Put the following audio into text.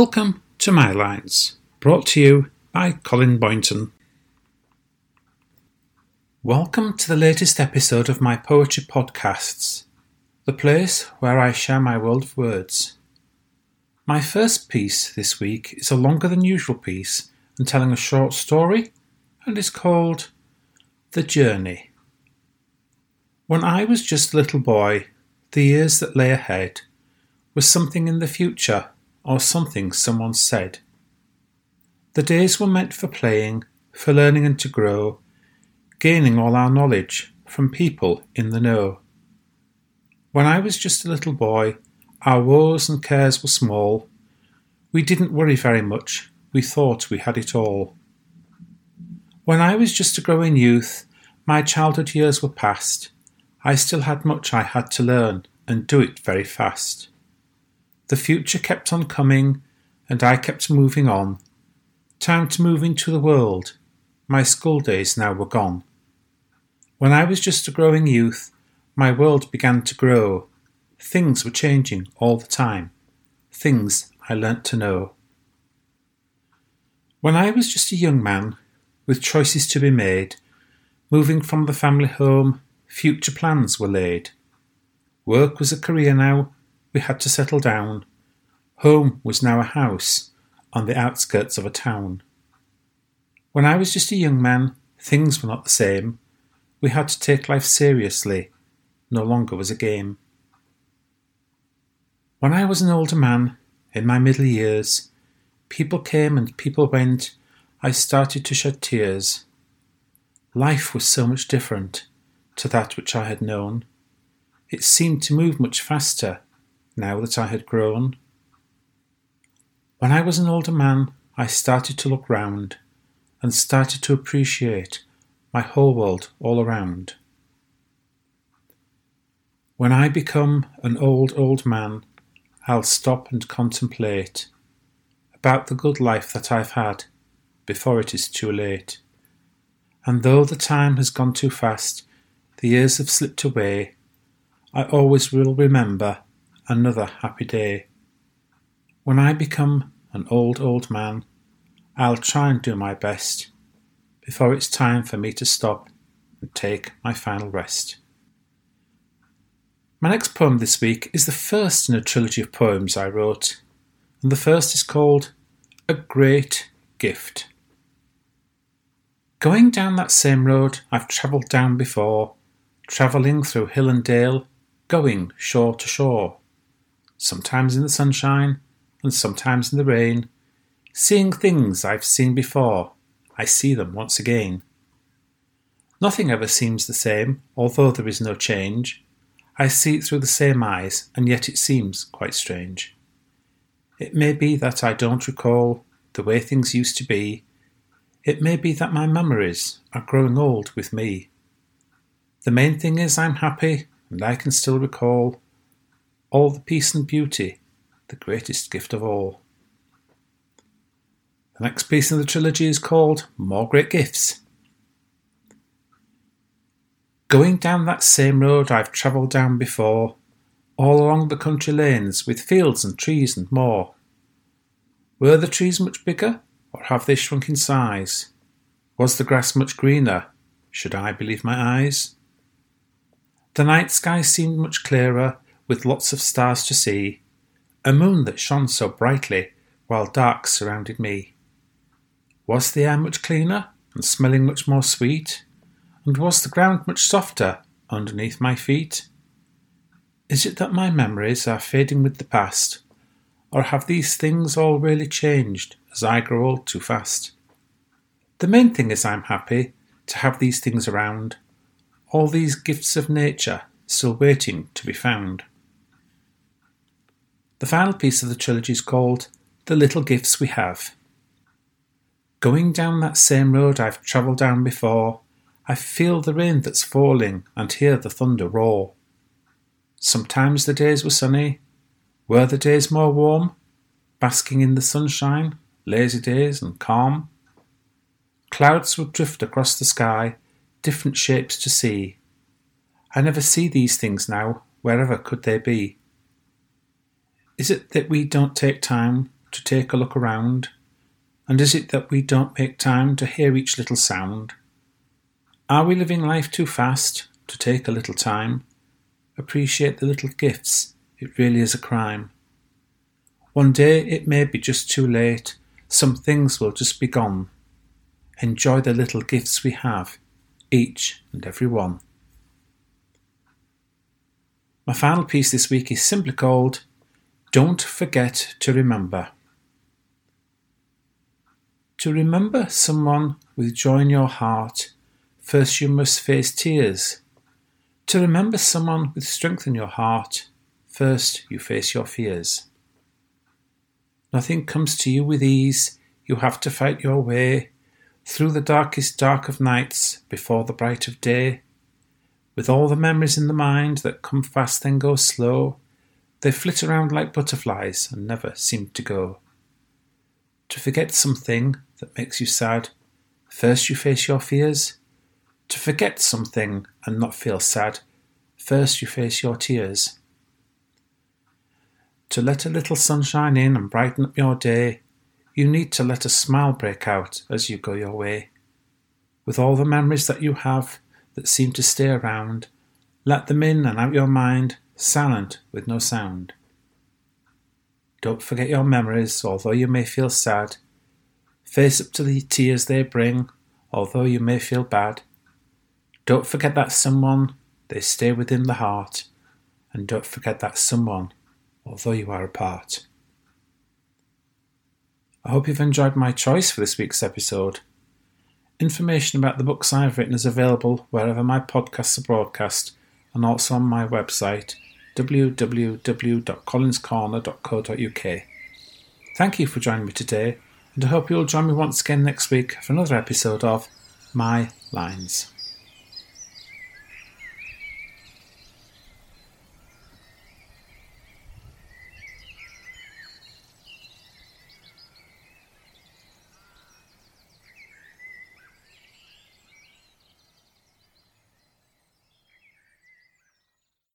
Welcome to My Lines, brought to you by Colin Boynton. Welcome to the latest episode of my poetry podcasts, the place where I share my world of words. My first piece this week is a longer than usual piece and telling a short story, and is called The Journey. When I was just a little boy, the years that lay ahead was something in the future or something someone said. The days were meant for playing, for learning and to grow, gaining all our knowledge from people in the know. When I was just a little boy, our woes and cares were small. We didn't worry very much, we thought we had it all. When I was just a growing youth, my childhood years were past. I still had much I had to learn, and do it very fast. The future kept on coming, and I kept moving on. Time to move into the world. My school days now were gone. When I was just a growing youth, my world began to grow. Things were changing all the time. Things I learnt to know. When I was just a young man, with choices to be made, moving from the family home, future plans were laid. Work was a career now, we had to settle down. Home was now a house on the outskirts of a town. When I was just a young man, things were not the same. We had to take life seriously, no longer was a game. When I was an older man, in my middle years, people came and people went, I started to shed tears. Life was so much different to that which I had known. It seemed to move much faster now that I had grown. When I was an older man, I started to look round and started to appreciate my whole world all around. When I become an old, old man, I'll stop and contemplate about the good life that I've had before it is too late. And though the time has gone too fast, the years have slipped away, I always will remember another happy day. When I become an old, old man, I'll try and do my best before it's time for me to stop and take my final rest. My next poem this week is the first in a trilogy of poems I wrote, and the first is called A Great Gift. Going down that same road I've travelled down before, travelling through hill and dale, going shore to shore sometimes in the sunshine and sometimes in the rain. Seeing things I've seen before, I see them once again. Nothing ever seems the same, although there is no change. I see it through the same eyes, and yet it seems quite strange. It may be that I don't recall the way things used to be. It may be that my memories are growing old with me. The main thing is I'm happy, and I can still recall all the peace and beauty, the greatest gift of all. The next piece in the trilogy is called More Great Gifts. Going down that same road I've travelled down before, all along the country lanes with fields and trees and more. Were the trees much bigger, or have they shrunk in size? Was the grass much greener? Should I believe my eyes? The night sky seemed much clearer, with lots of stars to see, a moon that shone so brightly while dark surrounded me. Was the air much cleaner and smelling much more sweet? And was the ground much softer underneath my feet? Is it that my memories are fading with the past, or have these things all really changed as I grow old too fast? The main thing is I'm happy to have these things around, all these gifts of nature still waiting to be found. The final piece of the trilogy is called The Little Gifts We Have. Going down that same road I've travelled down before, I feel the rain that's falling and hear the thunder roar. Sometimes the days were sunny. Were the days more warm? Basking in the sunshine, lazy days and calm? Clouds would drift across the sky, different shapes to see. I never see these things now, wherever could they be? Is it that we don't take time to take a look around? And is it that we don't make time to hear each little sound? Are we living life too fast to take a little time? Appreciate the little gifts, it really is a crime. One day it may be just too late, some things will just be gone. Enjoy the little gifts we have, each and every one. My final piece this week is simply called Don't Forget to Remember. To remember someone with joy in your heart, first you must face tears. To remember someone with strength in your heart, first you face your fears. Nothing comes to you with ease, you have to fight your way through the darkest dark of nights before the bright of day. With all the memories in the mind that come fast then go slow, they flit around like butterflies and never seem to go. To forget something that makes you sad, first you face your fears. To forget something and not feel sad, first you face your tears. To let a little sunshine in and brighten up your day, you need to let a smile break out as you go your way. With all the memories that you have, that seem to stay around. Let them in and out your mind, silent with no sound. Don't forget your memories, although you may feel sad. Face up to the tears they bring, although you may feel bad. Don't forget that someone, they stay within the heart. And don't forget that someone, although you are apart. I hope you've enjoyed my choice for this week's episode. Information about the books I've written is available wherever my podcasts are broadcast and also on my website www.colinscorner.co.uk. Thank you for joining me today, and I hope you'll join me once again next week for another episode of My Lines.